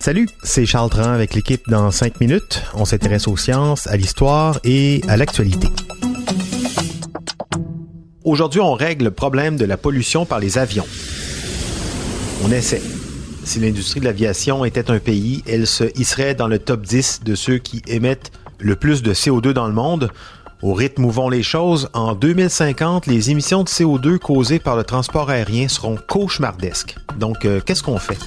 Salut, c'est Charles Tran avec l'équipe dans 5 minutes. On s'intéresse aux sciences, à l'histoire et à l'actualité. Aujourd'hui, on règle le problème de la pollution par les avions. On essaie. Si l'industrie de l'aviation était un pays, elle se hisserait dans le top 10 de ceux qui émettent le plus de CO2 dans le monde. Au rythme où vont les choses, en 2050, les émissions de CO2 causées par le transport aérien seront cauchemardesques. Donc, euh, qu'est-ce qu'on fait?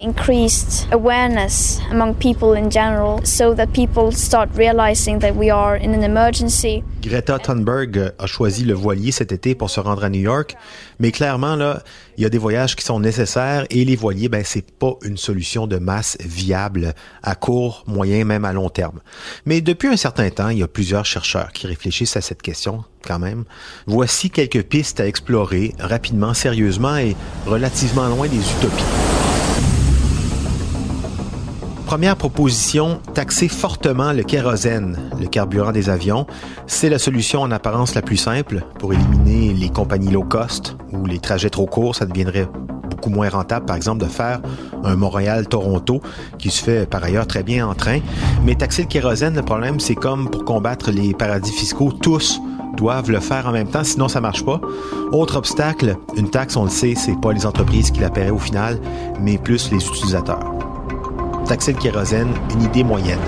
Increased awareness among people in general so that people start realizing that we are in an emergency. Greta Thunberg a choisi le voilier cet été pour se rendre à New York, mais clairement là, il y a des voyages qui sont nécessaires et les voiliers ben c'est pas une solution de masse viable à court, moyen même à long terme. Mais depuis un certain temps, il y a plusieurs chercheurs qui réfléchissent à cette question quand même. Voici quelques pistes à explorer rapidement, sérieusement et relativement loin des utopies. Première proposition, taxer fortement le kérosène, le carburant des avions. C'est la solution en apparence la plus simple pour éliminer les compagnies low cost ou les trajets trop courts. Ça deviendrait beaucoup moins rentable, par exemple, de faire un Montréal-Toronto qui se fait par ailleurs très bien en train. Mais taxer le kérosène, le problème, c'est comme pour combattre les paradis fiscaux, tous doivent le faire en même temps, sinon ça marche pas. Autre obstacle, une taxe, on le sait, c'est pas les entreprises qui la paieraient au final, mais plus les utilisateurs taxer le kérosène, une idée moyenne.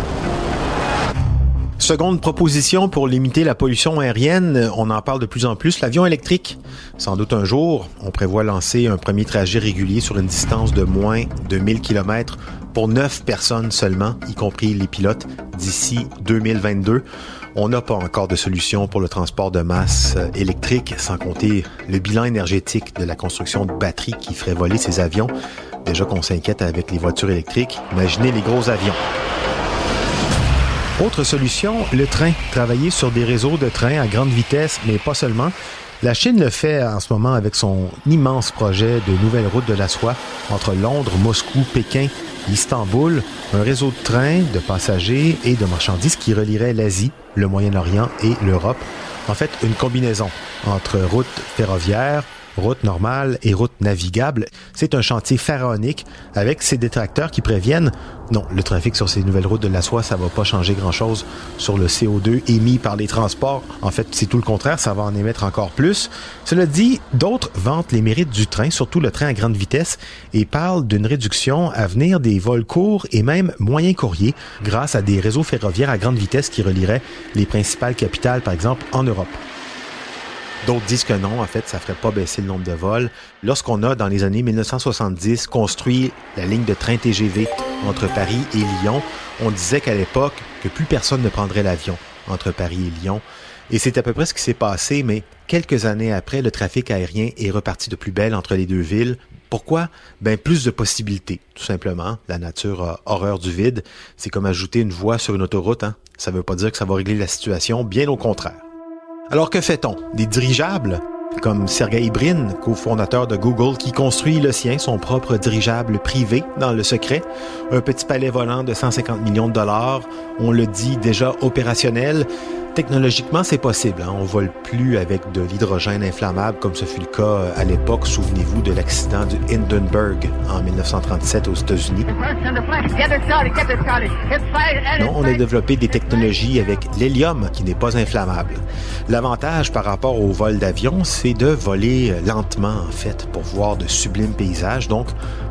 Seconde proposition pour limiter la pollution aérienne, on en parle de plus en plus, l'avion électrique. Sans doute un jour, on prévoit lancer un premier trajet régulier sur une distance de moins de 1000 km pour 9 personnes seulement, y compris les pilotes, d'ici 2022. On n'a pas encore de solution pour le transport de masse électrique, sans compter le bilan énergétique de la construction de batteries qui ferait voler ces avions. Déjà qu'on s'inquiète avec les voitures électriques, imaginez les gros avions. Autre solution, le train. Travailler sur des réseaux de trains à grande vitesse, mais pas seulement. La Chine le fait en ce moment avec son immense projet de nouvelle route de la soie entre Londres, Moscou, Pékin Istanbul, un réseau de trains, de passagers et de marchandises qui relierait l'Asie, le Moyen-Orient et l'Europe. En fait, une combinaison entre route ferroviaire, route normale et route navigable. C'est un chantier pharaonique avec ses détracteurs qui préviennent non, le trafic sur ces nouvelles routes de la soie, ça va pas changer grand-chose sur le CO2 émis par les transports. En fait, c'est tout le contraire, ça va en émettre encore plus. Cela dit, d'autres vantent les mérites du train, surtout le train à grande vitesse, et parlent d'une réduction à venir des vols courts et même moyens courriers grâce à des réseaux ferroviaires à grande vitesse qui relieraient les principales capitales, par exemple, en Europe. D'autres disent que non, en fait, ça ferait pas baisser le nombre de vols. Lorsqu'on a, dans les années 1970, construit la ligne de train TGV entre Paris et Lyon, on disait qu'à l'époque, que plus personne ne prendrait l'avion entre Paris et Lyon. Et c'est à peu près ce qui s'est passé, mais quelques années après, le trafic aérien est reparti de plus belle entre les deux villes. Pourquoi? Ben, plus de possibilités, tout simplement. La nature a horreur du vide. C'est comme ajouter une voie sur une autoroute, hein. Ça veut pas dire que ça va régler la situation, bien au contraire. Alors que fait-on? Des dirigeables? Comme Sergey Brin, cofondateur de Google, qui construit le sien, son propre dirigeable privé, dans le secret. Un petit palais volant de 150 millions de dollars, on le dit déjà opérationnel. Technologiquement, c'est possible. Hein. On vole plus avec de l'hydrogène inflammable comme ce fut le cas à l'époque. Souvenez-vous de l'accident du Hindenburg en 1937 aux États-Unis. Non, on a développé des technologies avec l'hélium qui n'est pas inflammable. L'avantage par rapport au vol d'avion, de voler euh, lentement en fait pour voir de sublimes paysages. Donc,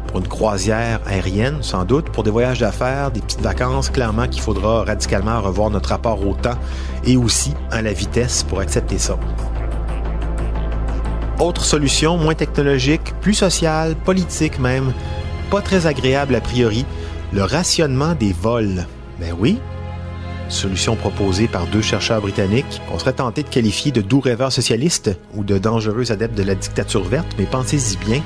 pour une croisière aérienne, sans doute, pour des voyages d'affaires, des petites vacances, clairement qu'il faudra radicalement revoir notre rapport au temps et aussi à la vitesse pour accepter ça. Autre solution, moins technologique, plus sociale, politique même, pas très agréable a priori, le rationnement des vols. Ben oui, solution proposée par deux chercheurs britanniques qu'on serait tenté de qualifier de doux rêveurs socialistes ou de dangereux adeptes de la dictature verte, mais pensez-y bien,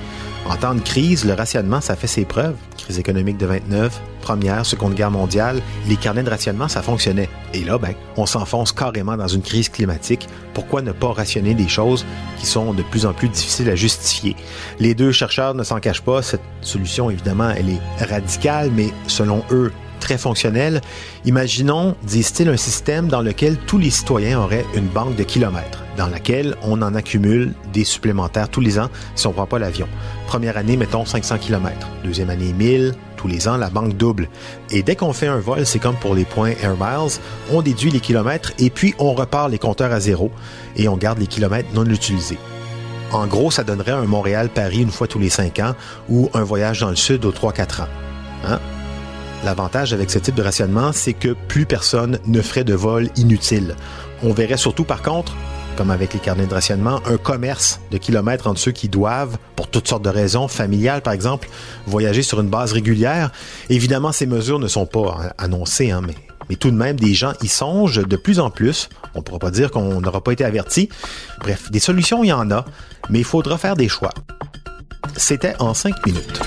en temps de crise, le rationnement, ça fait ses preuves. Crise économique de 29, Première, Seconde Guerre mondiale, les carnets de rationnement, ça fonctionnait. Et là, ben, on s'enfonce carrément dans une crise climatique. Pourquoi ne pas rationner des choses qui sont de plus en plus difficiles à justifier? Les deux chercheurs ne s'en cachent pas. Cette solution, évidemment, elle est radicale, mais selon eux, très fonctionnelle. Imaginons, disent-ils, un système dans lequel tous les citoyens auraient une banque de kilomètres, dans laquelle on en accumule des supplémentaires tous les ans si on ne prend pas l'avion. Première année, mettons 500 kilomètres. Deuxième année, 1000. Tous les ans, la banque double. Et dès qu'on fait un vol, c'est comme pour les points Air Miles, on déduit les kilomètres et puis on repart les compteurs à zéro et on garde les kilomètres non utilisés. En gros, ça donnerait un Montréal-Paris une fois tous les cinq ans ou un voyage dans le sud aux 3-4 ans. Hein? L'avantage avec ce type de rationnement, c'est que plus personne ne ferait de vol inutile. On verrait surtout par contre, comme avec les carnets de rationnement, un commerce de kilomètres entre ceux qui doivent, pour toutes sortes de raisons, familiales par exemple, voyager sur une base régulière. Évidemment, ces mesures ne sont pas annoncées, hein, mais, tout de même, des gens y songent de plus en plus. On ne pourra pas dire qu'on n'aura pas été averti. Bref, des solutions, il y en a, mais il faudra faire des choix. C'était en cinq minutes.